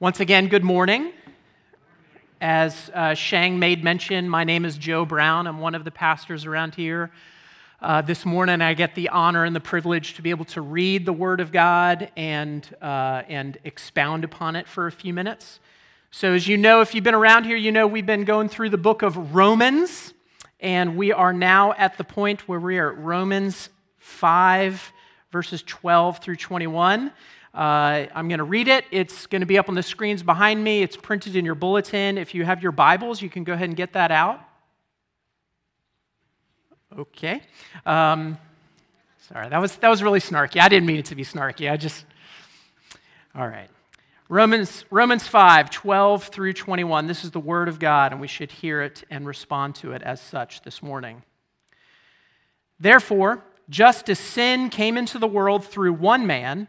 Once again, good morning. As uh, Shang made mention, my name is Joe Brown. I'm one of the pastors around here. Uh, this morning, I get the honor and the privilege to be able to read the Word of God and, uh, and expound upon it for a few minutes. So, as you know, if you've been around here, you know we've been going through the book of Romans, and we are now at the point where we are at Romans 5, verses 12 through 21. Uh, I'm going to read it. It's going to be up on the screens behind me. It's printed in your bulletin. If you have your Bibles, you can go ahead and get that out. Okay. Um, sorry, that was, that was really snarky. I didn't mean it to be snarky. I just. All right. Romans, Romans 5, 12 through 21. This is the Word of God, and we should hear it and respond to it as such this morning. Therefore, just as sin came into the world through one man,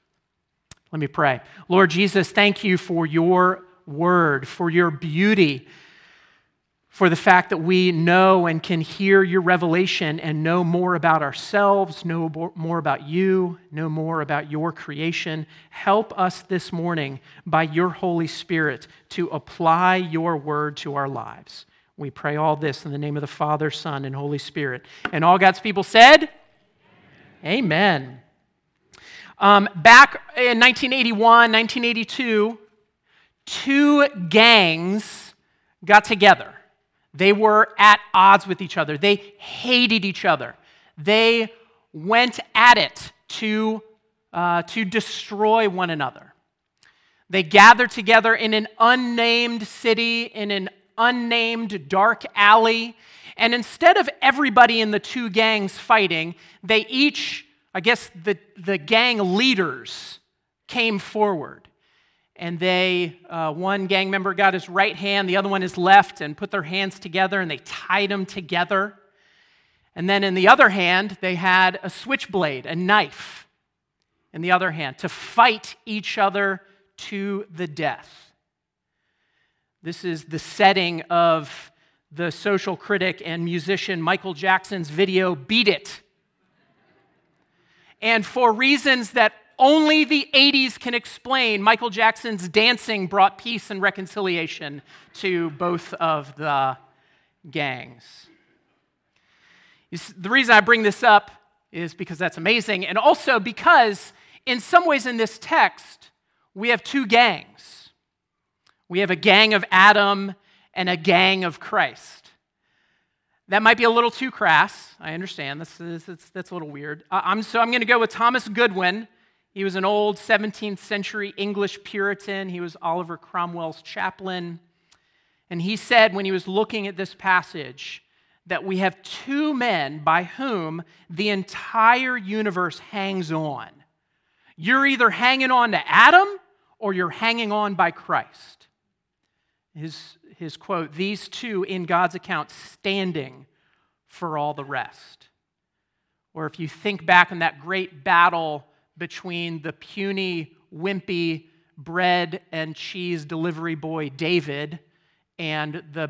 Let me pray. Lord Jesus, thank you for your word, for your beauty, for the fact that we know and can hear your revelation and know more about ourselves, know more about you, know more about your creation. Help us this morning by your Holy Spirit to apply your word to our lives. We pray all this in the name of the Father, Son, and Holy Spirit. And all God's people said, Amen. Amen. Um, back in 1981, 1982, two gangs got together. They were at odds with each other, they hated each other. They went at it to, uh, to destroy one another. They gathered together in an unnamed city, in an unnamed dark alley, and instead of everybody in the two gangs fighting, they each I guess the, the gang leaders came forward. And they, uh, one gang member got his right hand, the other one his left, and put their hands together and they tied them together. And then in the other hand, they had a switchblade, a knife in the other hand, to fight each other to the death. This is the setting of the social critic and musician Michael Jackson's video, Beat It and for reasons that only the 80s can explain, Michael Jackson's dancing brought peace and reconciliation to both of the gangs. The reason I bring this up is because that's amazing, and also because, in some ways, in this text, we have two gangs. We have a gang of Adam and a gang of Christ. That might be a little too crass. I understand. That's, that's, that's a little weird. I'm, so I'm going to go with Thomas Goodwin. He was an old 17th century English Puritan. He was Oliver Cromwell's chaplain. And he said, when he was looking at this passage, that we have two men by whom the entire universe hangs on. You're either hanging on to Adam or you're hanging on by Christ. His, his quote, these two in God's account standing for all the rest. Or if you think back on that great battle between the puny, wimpy bread and cheese delivery boy David and the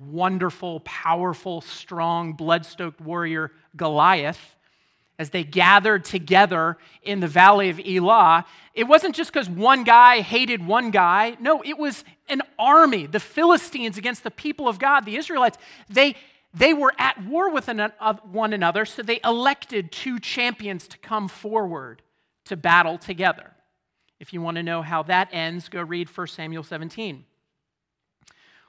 wonderful, powerful, strong, blood stoked warrior Goliath, as they gathered together in the valley of Elah, it wasn't just because one guy hated one guy. No, it was an army, the Philistines against the people of God, the Israelites. They, they were at war with one another, so they elected two champions to come forward to battle together. If you want to know how that ends, go read 1 Samuel 17.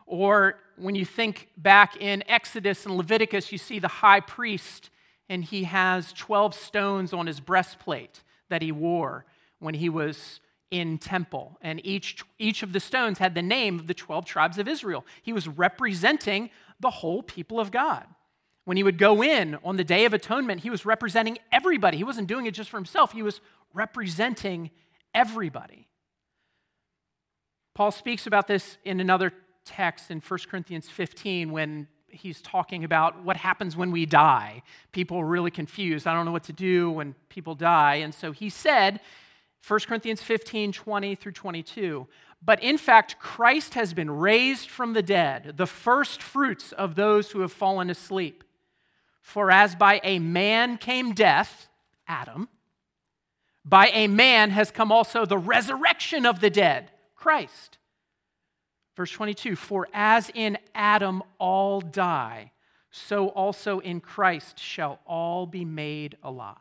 Or when you think back in Exodus and Leviticus, you see the high priest and he has 12 stones on his breastplate that he wore when he was in temple. And each, each of the stones had the name of the 12 tribes of israel. He was representing the whole people of god. When he would go in on the day of atonement he was representing everybody. He wasn't doing it just for himself. He was representing everybody. Paul speaks about this in another text in 1 corinthians 15 when he's talking about what happens when we die. People are really confused. I don't know what to do when people die. And so he said, 1 Corinthians 15, 20 through 22, but in fact, Christ has been raised from the dead, the first fruits of those who have fallen asleep. For as by a man came death, Adam, by a man has come also the resurrection of the dead, Christ. Verse 22 For as in Adam all die, so also in Christ shall all be made alive.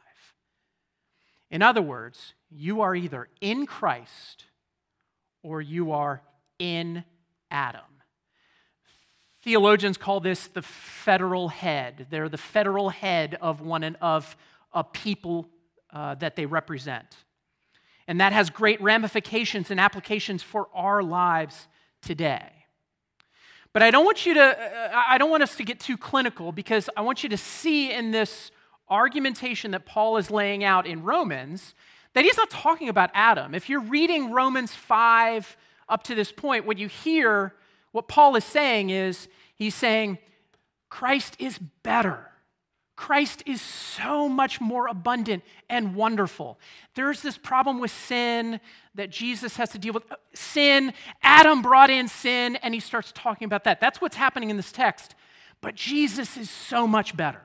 In other words, you are either in Christ or you are in Adam. Theologians call this the federal head. They're the federal head of one and of a people uh, that they represent. And that has great ramifications and applications for our lives today. But I don't want you to, uh, I don't want us to get too clinical because I want you to see in this argumentation that Paul is laying out in Romans that he's not talking about Adam. If you're reading Romans 5 up to this point, what you hear, what Paul is saying is, he's saying, Christ is better. Christ is so much more abundant and wonderful. There's this problem with sin that Jesus has to deal with. Sin, Adam brought in sin, and he starts talking about that. That's what's happening in this text. But Jesus is so much better.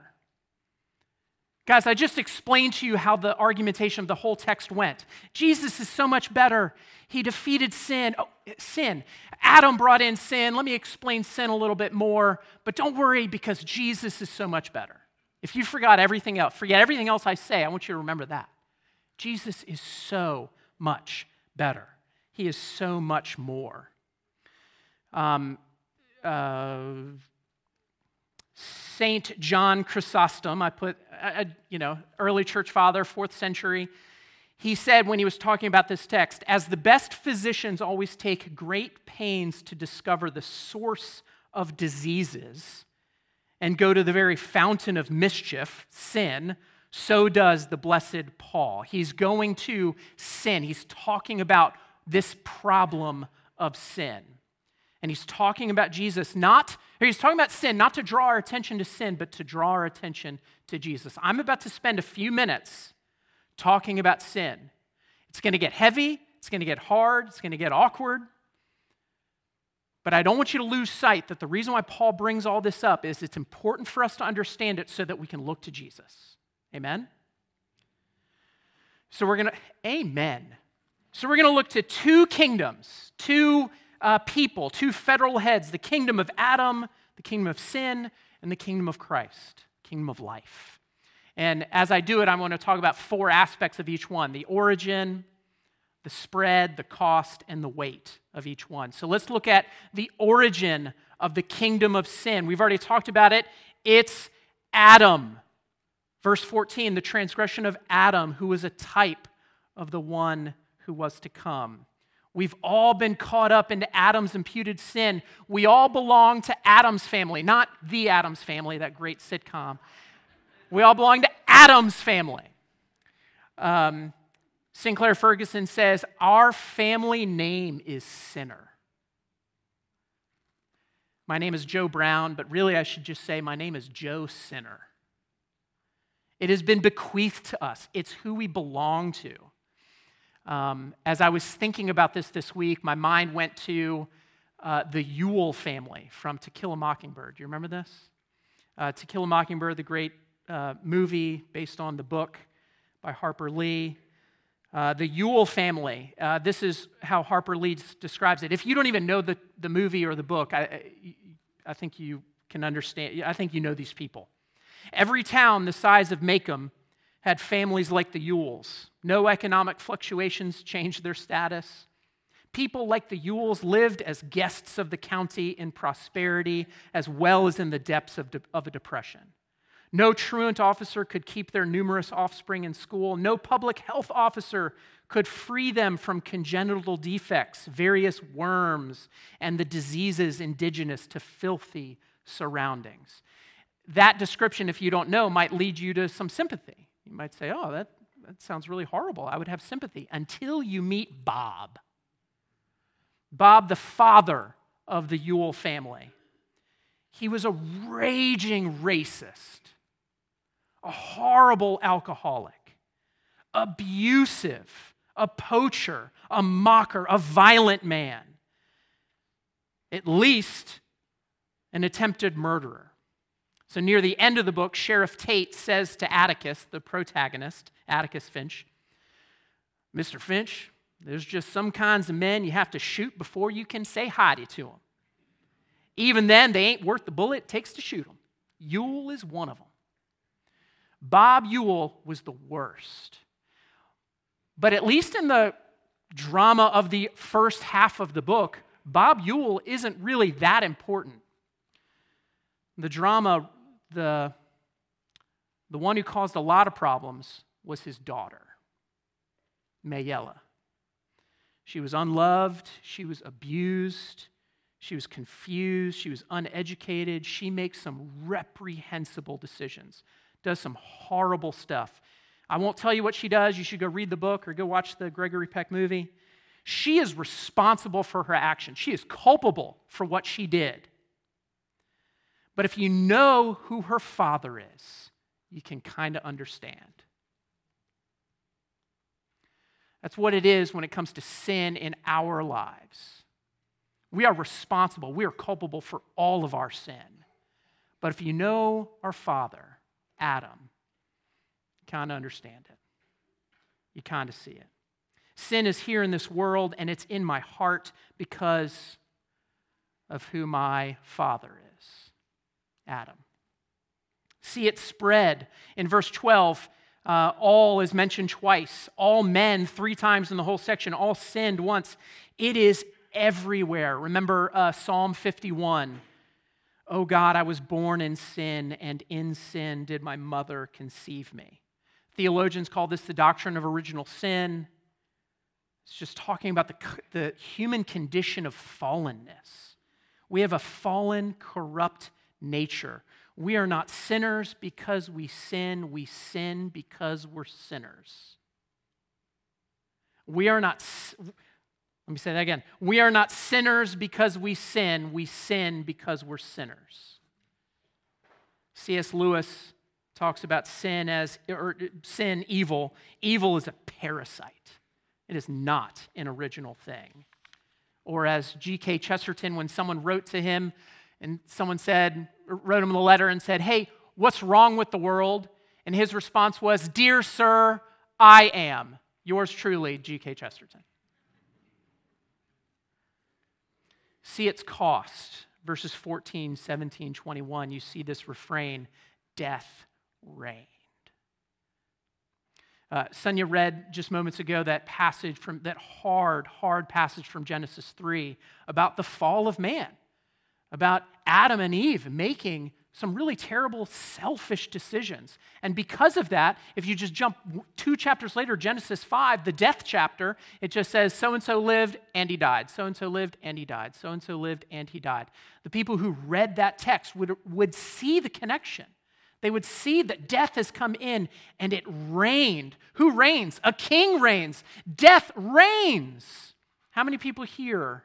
Guys, I just explained to you how the argumentation of the whole text went. Jesus is so much better. He defeated sin. Oh, sin. Adam brought in sin. Let me explain sin a little bit more. But don't worry because Jesus is so much better. If you forgot everything else, forget everything else I say, I want you to remember that. Jesus is so much better. He is so much more. Um, uh, Saint John Chrysostom, I put, uh, you know, early church father, fourth century. He said when he was talking about this text, as the best physicians always take great pains to discover the source of diseases, and go to the very fountain of mischief, sin, so does the blessed Paul. He's going to sin. He's talking about this problem of sin. And he's talking about Jesus, not, he's talking about sin, not to draw our attention to sin, but to draw our attention to Jesus. I'm about to spend a few minutes talking about sin. It's going to get heavy, it's going to get hard, it's going to get awkward. But I don't want you to lose sight that the reason why Paul brings all this up is it's important for us to understand it so that we can look to Jesus. Amen? So we're going to, amen. So we're going to look to two kingdoms, two uh, people, two federal heads the kingdom of Adam, the kingdom of sin, and the kingdom of Christ, kingdom of life. And as I do it, I'm going to talk about four aspects of each one the origin, the spread, the cost, and the weight of each one. So let's look at the origin of the kingdom of sin. We've already talked about it. It's Adam. Verse 14, the transgression of Adam, who was a type of the one who was to come. We've all been caught up into Adam's imputed sin. We all belong to Adam's family, not the Adams family, that great sitcom. We all belong to Adam's family. Um, Sinclair Ferguson says, Our family name is Sinner. My name is Joe Brown, but really I should just say my name is Joe Sinner. It has been bequeathed to us, it's who we belong to. Um, as I was thinking about this this week, my mind went to uh, the Ewell family from To Kill a Mockingbird. Do you remember this? Uh, to Kill a Mockingbird, the great uh, movie based on the book by Harper Lee. Uh, the Ewell family, uh, this is how Harper Lee describes it. If you don't even know the, the movie or the book, I, I think you can understand. I think you know these people. Every town the size of Maycomb had families like the Ewells. No economic fluctuations changed their status. People like the Ewells lived as guests of the county in prosperity as well as in the depths of, de- of a depression. No truant officer could keep their numerous offspring in school. No public health officer could free them from congenital defects, various worms, and the diseases indigenous to filthy surroundings. That description, if you don't know, might lead you to some sympathy. You might say, oh, that, that sounds really horrible. I would have sympathy until you meet Bob. Bob, the father of the Ewell family. He was a raging racist a horrible alcoholic, abusive, a poacher, a mocker, a violent man, at least an attempted murderer. So, near the end of the book, Sheriff Tate says to Atticus, the protagonist, Atticus Finch, Mr. Finch, there's just some kinds of men you have to shoot before you can say hi to them. Even then, they ain't worth the bullet it takes to shoot them. Ewell is one of them. Bob Ewell was the worst. But at least in the drama of the first half of the book, Bob Ewell isn't really that important. The drama, the, the one who caused a lot of problems was his daughter, Mayella. She was unloved, she was abused, she was confused, she was uneducated. She makes some reprehensible decisions does some horrible stuff. I won't tell you what she does. You should go read the book or go watch the Gregory Peck movie. She is responsible for her actions, she is culpable for what she did. But if you know who her father is, you can kind of understand. That's what it is when it comes to sin in our lives. We are responsible, we are culpable for all of our sin. But if you know our Father, Adam, you kind of understand it. You kind of see it. Sin is here in this world, and it's in my heart because of who my Father is Adam. See it spread. In verse 12, uh, all is mentioned twice. All men, three times in the whole section, all sinned once. It is everywhere. Remember uh, Psalm 51 Oh God, I was born in sin, and in sin did my mother conceive me. Theologians call this the doctrine of original sin. It's just talking about the, the human condition of fallenness. We have a fallen, corrupt nature. We are not sinners because we sin, we sin because we're sinners. We are not let me say that again. We are not sinners because we sin, we sin because we're sinners. C.S. Lewis talks about sin as or sin evil. Evil is a parasite. It is not an original thing. Or as G.K. Chesterton, when someone wrote to him and someone said, wrote him a letter and said, Hey, what's wrong with the world? And his response was, Dear sir, I am. Yours truly, G.K. Chesterton. See its cost. Verses 14, 17, 21, you see this refrain death reigned. Uh, Sonia read just moments ago that passage from that hard, hard passage from Genesis 3 about the fall of man, about Adam and Eve making some really terrible, selfish decisions. And because of that, if you just jump two chapters later, Genesis 5, the death chapter, it just says, so and so lived and he died. So and so lived and he died. So and so lived and he died. The people who read that text would, would see the connection They would see that death has come in and it reigned. Who reigns? A king reigns. Death reigns. How many people here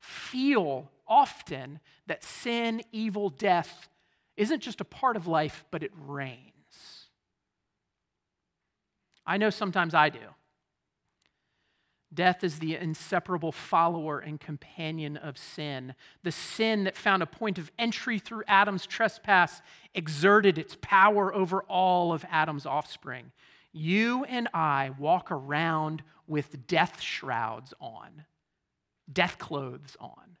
feel often that sin, evil, death isn't just a part of life, but it reigns? I know sometimes I do. Death is the inseparable follower and companion of sin. The sin that found a point of entry through Adam's trespass exerted its power over all of Adam's offspring. You and I walk around with death shrouds on, death clothes on.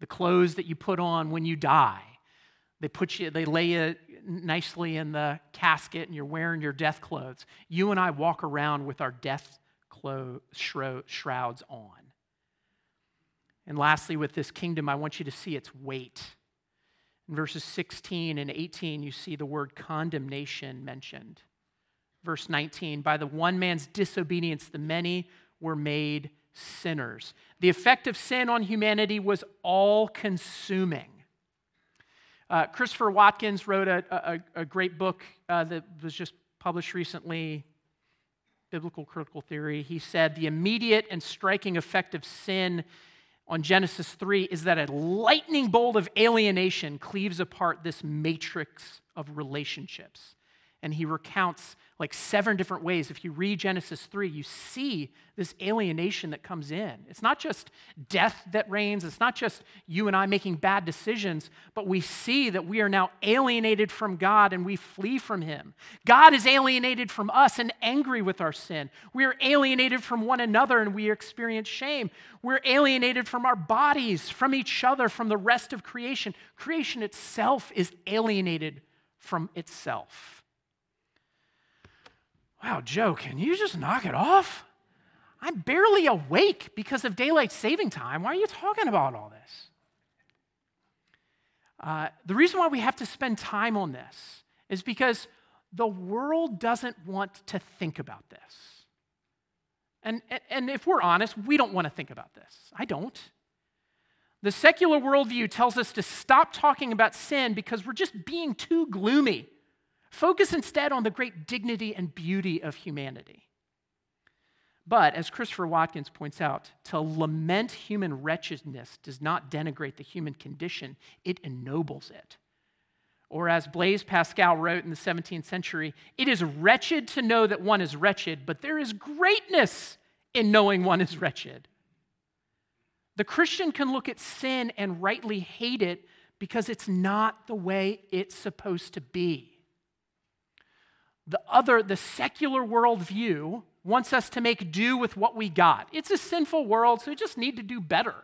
The clothes that you put on when you die. They put you, they lay you nicely in the casket and you're wearing your death clothes. You and I walk around with our death clo- shrouds on. And lastly, with this kingdom, I want you to see its weight. In verses 16 and 18, you see the word condemnation mentioned. Verse 19, by the one man's disobedience, the many were made sinners. The effect of sin on humanity was all consuming. Uh, Christopher Watkins wrote a, a, a great book uh, that was just published recently biblical critical theory, he said the immediate and striking effect of sin on Genesis 3 is that a lightning bolt of alienation cleaves apart this matrix of relationships. And he recounts like seven different ways. If you read Genesis 3, you see this alienation that comes in. It's not just death that reigns, it's not just you and I making bad decisions, but we see that we are now alienated from God and we flee from Him. God is alienated from us and angry with our sin. We are alienated from one another and we experience shame. We're alienated from our bodies, from each other, from the rest of creation. Creation itself is alienated from itself. Wow, Joe, can you just knock it off? I'm barely awake because of daylight saving time. Why are you talking about all this? Uh, the reason why we have to spend time on this is because the world doesn't want to think about this. And, and if we're honest, we don't want to think about this. I don't. The secular worldview tells us to stop talking about sin because we're just being too gloomy. Focus instead on the great dignity and beauty of humanity. But, as Christopher Watkins points out, to lament human wretchedness does not denigrate the human condition, it ennobles it. Or, as Blaise Pascal wrote in the 17th century, it is wretched to know that one is wretched, but there is greatness in knowing one is wretched. The Christian can look at sin and rightly hate it because it's not the way it's supposed to be. The other, the secular worldview, wants us to make do with what we got. It's a sinful world, so we just need to do better.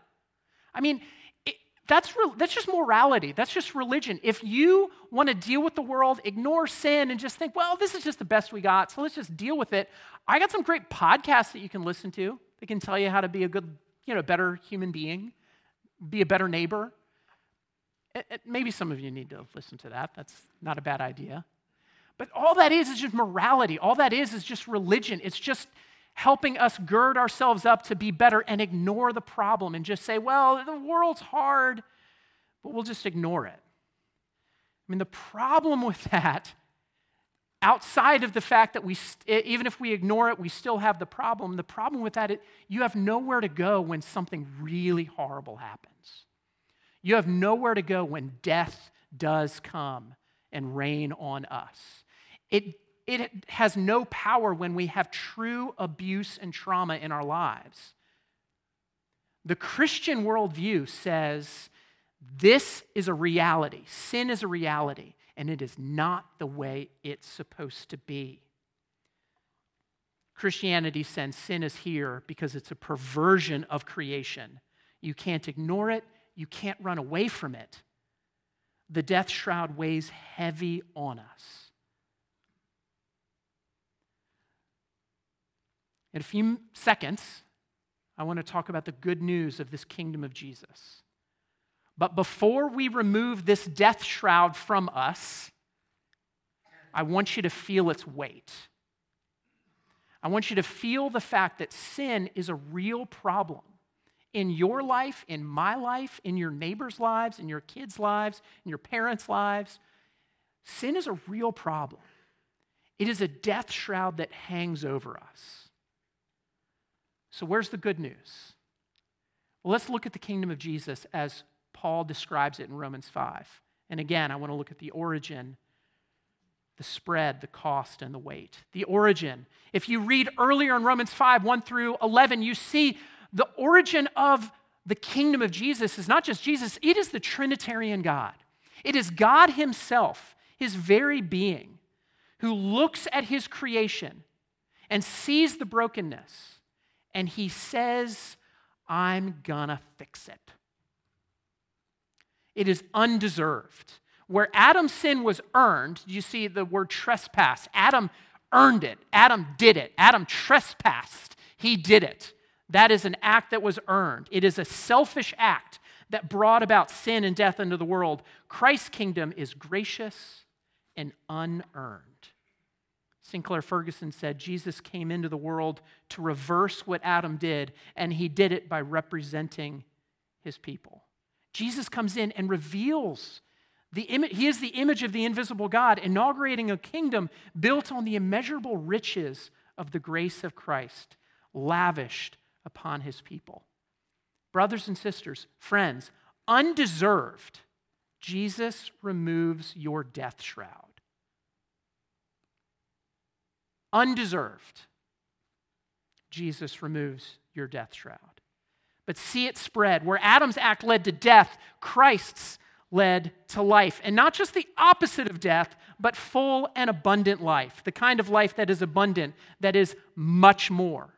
I mean, it, that's, re- that's just morality. That's just religion. If you want to deal with the world, ignore sin, and just think, well, this is just the best we got, so let's just deal with it. I got some great podcasts that you can listen to that can tell you how to be a good, you know, better human being, be a better neighbor. It, it, maybe some of you need to listen to that. That's not a bad idea. But all that is is just morality. All that is is just religion. It's just helping us gird ourselves up to be better and ignore the problem and just say, well, the world's hard, but we'll just ignore it. I mean, the problem with that, outside of the fact that we, even if we ignore it, we still have the problem, the problem with that, is you have nowhere to go when something really horrible happens. You have nowhere to go when death does come and rain on us. It, it has no power when we have true abuse and trauma in our lives. The Christian worldview says this is a reality, sin is a reality, and it is not the way it's supposed to be. Christianity says sin is here because it's a perversion of creation. You can't ignore it, you can't run away from it the death shroud weighs heavy on us. In a few seconds, I want to talk about the good news of this kingdom of Jesus. But before we remove this death shroud from us, I want you to feel its weight. I want you to feel the fact that sin is a real problem in your life, in my life, in your neighbors' lives, in your kids' lives, in your parents' lives. sin is a real problem. It is a death shroud that hangs over us. So, where's the good news? Well, let's look at the kingdom of Jesus as Paul describes it in Romans 5. And again, I want to look at the origin, the spread, the cost, and the weight. The origin. If you read earlier in Romans 5, 1 through 11, you see the origin of the kingdom of Jesus is not just Jesus, it is the Trinitarian God. It is God Himself, His very being, who looks at His creation and sees the brokenness, and He says, I'm gonna fix it. It is undeserved. Where Adam's sin was earned, you see the word trespass. Adam earned it, Adam did it, Adam trespassed, he did it. That is an act that was earned. It is a selfish act that brought about sin and death into the world. Christ's kingdom is gracious and unearned. Sinclair Ferguson said Jesus came into the world to reverse what Adam did, and he did it by representing his people. Jesus comes in and reveals the image, he is the image of the invisible God, inaugurating a kingdom built on the immeasurable riches of the grace of Christ, lavished upon his people. Brothers and sisters, friends, undeserved, Jesus removes your death shroud. Undeserved, Jesus removes your death shroud. But see it spread. Where Adam's act led to death, Christ's led to life. And not just the opposite of death, but full and abundant life. The kind of life that is abundant, that is much more.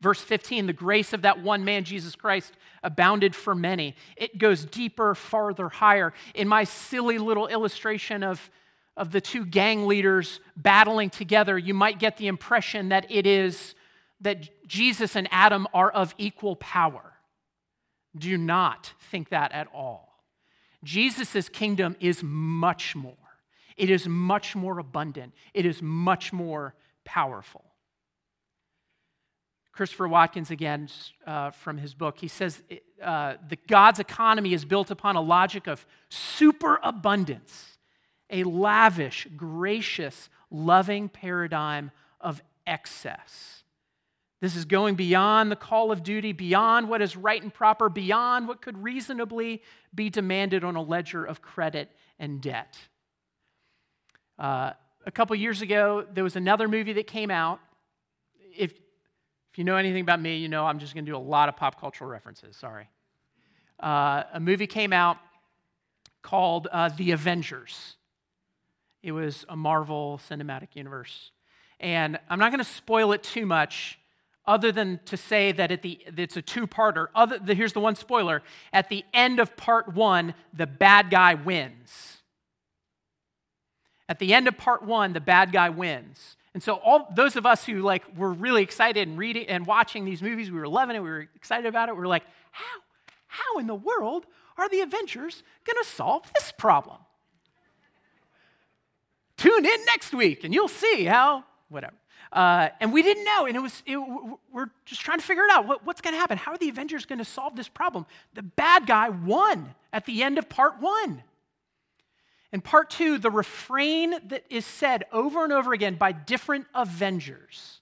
Verse 15, the grace of that one man, Jesus Christ, abounded for many. It goes deeper, farther, higher. In my silly little illustration of, of the two gang leaders battling together, you might get the impression that it is that Jesus and Adam are of equal power. Do not think that at all. Jesus' kingdom is much more. It is much more abundant. It is much more powerful. Christopher Watkins, again, uh, from his book, he says uh, that God's economy is built upon a logic of superabundance, a lavish, gracious, loving paradigm of excess. This is going beyond the call of duty, beyond what is right and proper, beyond what could reasonably be demanded on a ledger of credit and debt. Uh, a couple years ago, there was another movie that came out. If if you know anything about me, you know I'm just going to do a lot of pop cultural references. Sorry. Uh, a movie came out called uh, The Avengers. It was a Marvel Cinematic Universe. And I'm not going to spoil it too much, other than to say that at the, it's a two parter. Here's the one spoiler at the end of part one, the bad guy wins. At the end of part one, the bad guy wins. And so all those of us who like were really excited and reading and watching these movies, we were loving it, we were excited about it, we were like, how, how in the world are the Avengers gonna solve this problem? Tune in next week and you'll see how, whatever. Uh, and we didn't know, and it was it, we're just trying to figure it out. What, what's going to happen? How are the Avengers going to solve this problem? The bad guy won at the end of part one. In part two, the refrain that is said over and over again by different Avengers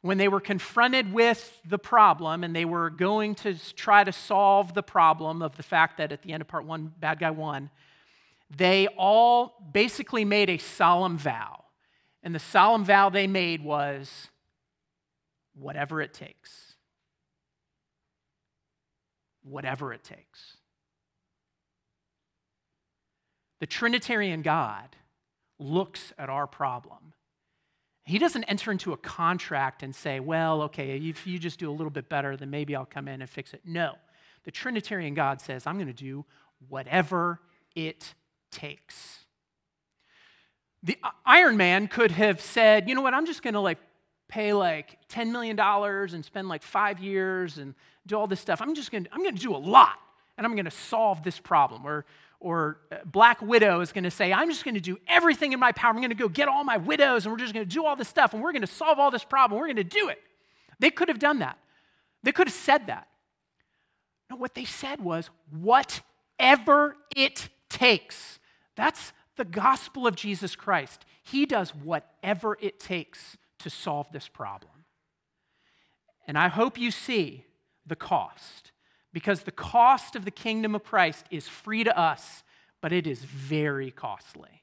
when they were confronted with the problem and they were going to try to solve the problem of the fact that at the end of part one, bad guy won, they all basically made a solemn vow. And the solemn vow they made was whatever it takes. Whatever it takes. The Trinitarian God looks at our problem. He doesn't enter into a contract and say, well, okay, if you just do a little bit better, then maybe I'll come in and fix it. No. The Trinitarian God says, I'm going to do whatever it takes. The Iron Man could have said, you know what, I'm just going to like pay like $10 million and spend like five years and do all this stuff. I'm just going to, I'm going to do a lot and I'm going to solve this problem. Or, or uh, Black Widow is going to say, I'm just going to do everything in my power. I'm going to go get all my widows and we're just going to do all this stuff and we're going to solve all this problem. We're going to do it. They could have done that. They could have said that. No, what they said was, whatever it takes. That's the gospel of Jesus Christ. He does whatever it takes to solve this problem. And I hope you see the cost, because the cost of the kingdom of Christ is free to us, but it is very costly.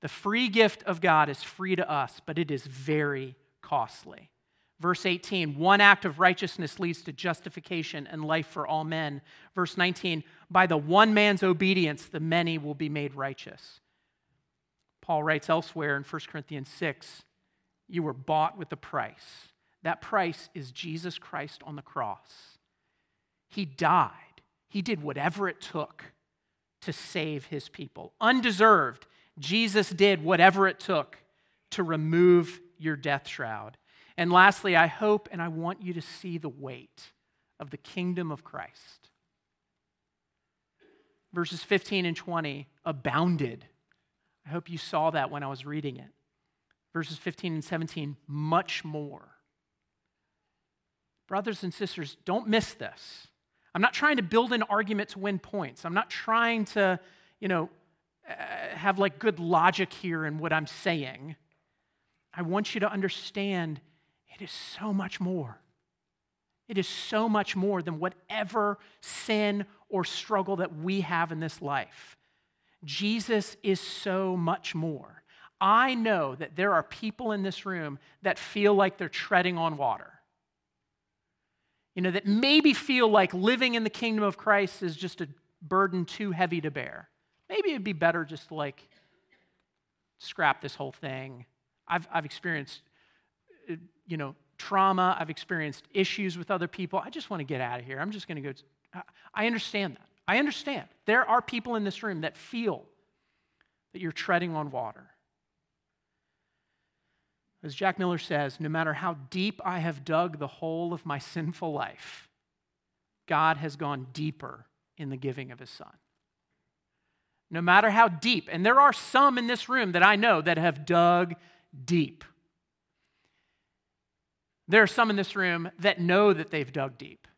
The free gift of God is free to us, but it is very costly. Verse 18, one act of righteousness leads to justification and life for all men. Verse 19, by the one man's obedience, the many will be made righteous. Paul writes elsewhere in 1 Corinthians 6, you were bought with a price. That price is Jesus Christ on the cross. He died, He did whatever it took to save His people. Undeserved, Jesus did whatever it took to remove your death shroud. And lastly, I hope and I want you to see the weight of the kingdom of Christ. Verses 15 and 20 abounded. I hope you saw that when I was reading it. Verses 15 and 17, much more. Brothers and sisters, don't miss this. I'm not trying to build an argument to win points. I'm not trying to, you know, uh, have like good logic here in what I'm saying. I want you to understand it is so much more. It is so much more than whatever sin or struggle that we have in this life. Jesus is so much more. I know that there are people in this room that feel like they're treading on water. You know, that maybe feel like living in the kingdom of Christ is just a burden too heavy to bear. Maybe it'd be better just to like scrap this whole thing. I've, I've experienced uh, you know, trauma, I've experienced issues with other people. I just want to get out of here. I'm just going to go. I understand that. I understand. There are people in this room that feel that you're treading on water. As Jack Miller says, no matter how deep I have dug the hole of my sinful life, God has gone deeper in the giving of his son. No matter how deep, and there are some in this room that I know that have dug deep. There are some in this room that know that they've dug deep.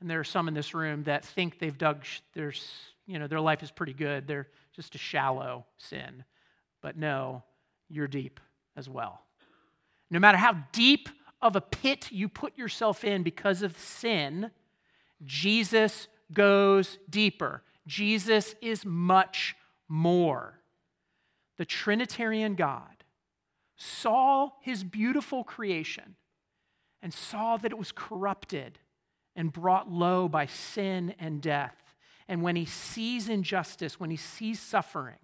And there are some in this room that think they've dug, there's, you know, their life is pretty good. They're just a shallow sin. But no, you're deep as well. No matter how deep of a pit you put yourself in because of sin, Jesus goes deeper. Jesus is much more. The Trinitarian God saw his beautiful creation and saw that it was corrupted and brought low by sin and death. And when he sees injustice, when he sees suffering,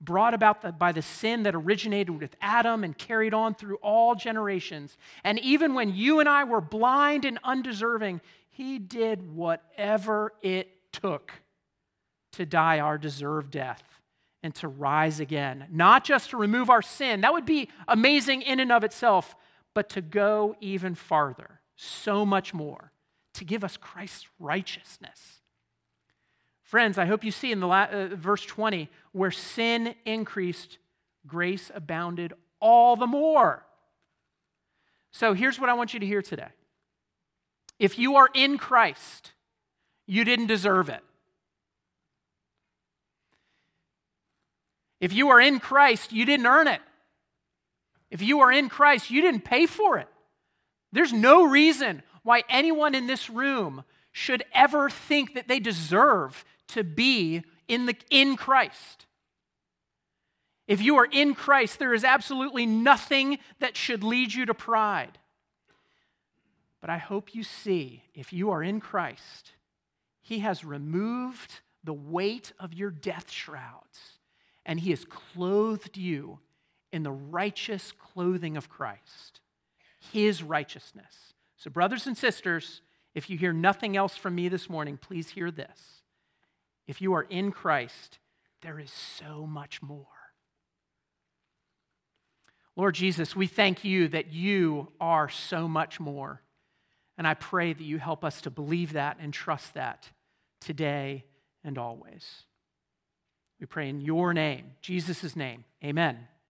brought about the, by the sin that originated with Adam and carried on through all generations, and even when you and I were blind and undeserving, he did whatever it took to die our deserved death and to rise again. Not just to remove our sin, that would be amazing in and of itself, but to go even farther, so much more, to give us Christ's righteousness. Friends, I hope you see in the la- uh, verse 20 where sin increased, grace abounded all the more. So here's what I want you to hear today. If you are in Christ, you didn't deserve it. If you are in Christ, you didn't earn it. If you are in Christ, you didn't pay for it. There's no reason why anyone in this room should ever think that they deserve to be in, the, in Christ. If you are in Christ, there is absolutely nothing that should lead you to pride. But I hope you see if you are in Christ, He has removed the weight of your death shrouds and He has clothed you in the righteous clothing of Christ, his righteousness. So, brothers and sisters, if you hear nothing else from me this morning, please hear this. If you are in Christ, there is so much more. Lord Jesus, we thank you that you are so much more. And I pray that you help us to believe that and trust that today and always. We pray in your name, Jesus' name. Amen.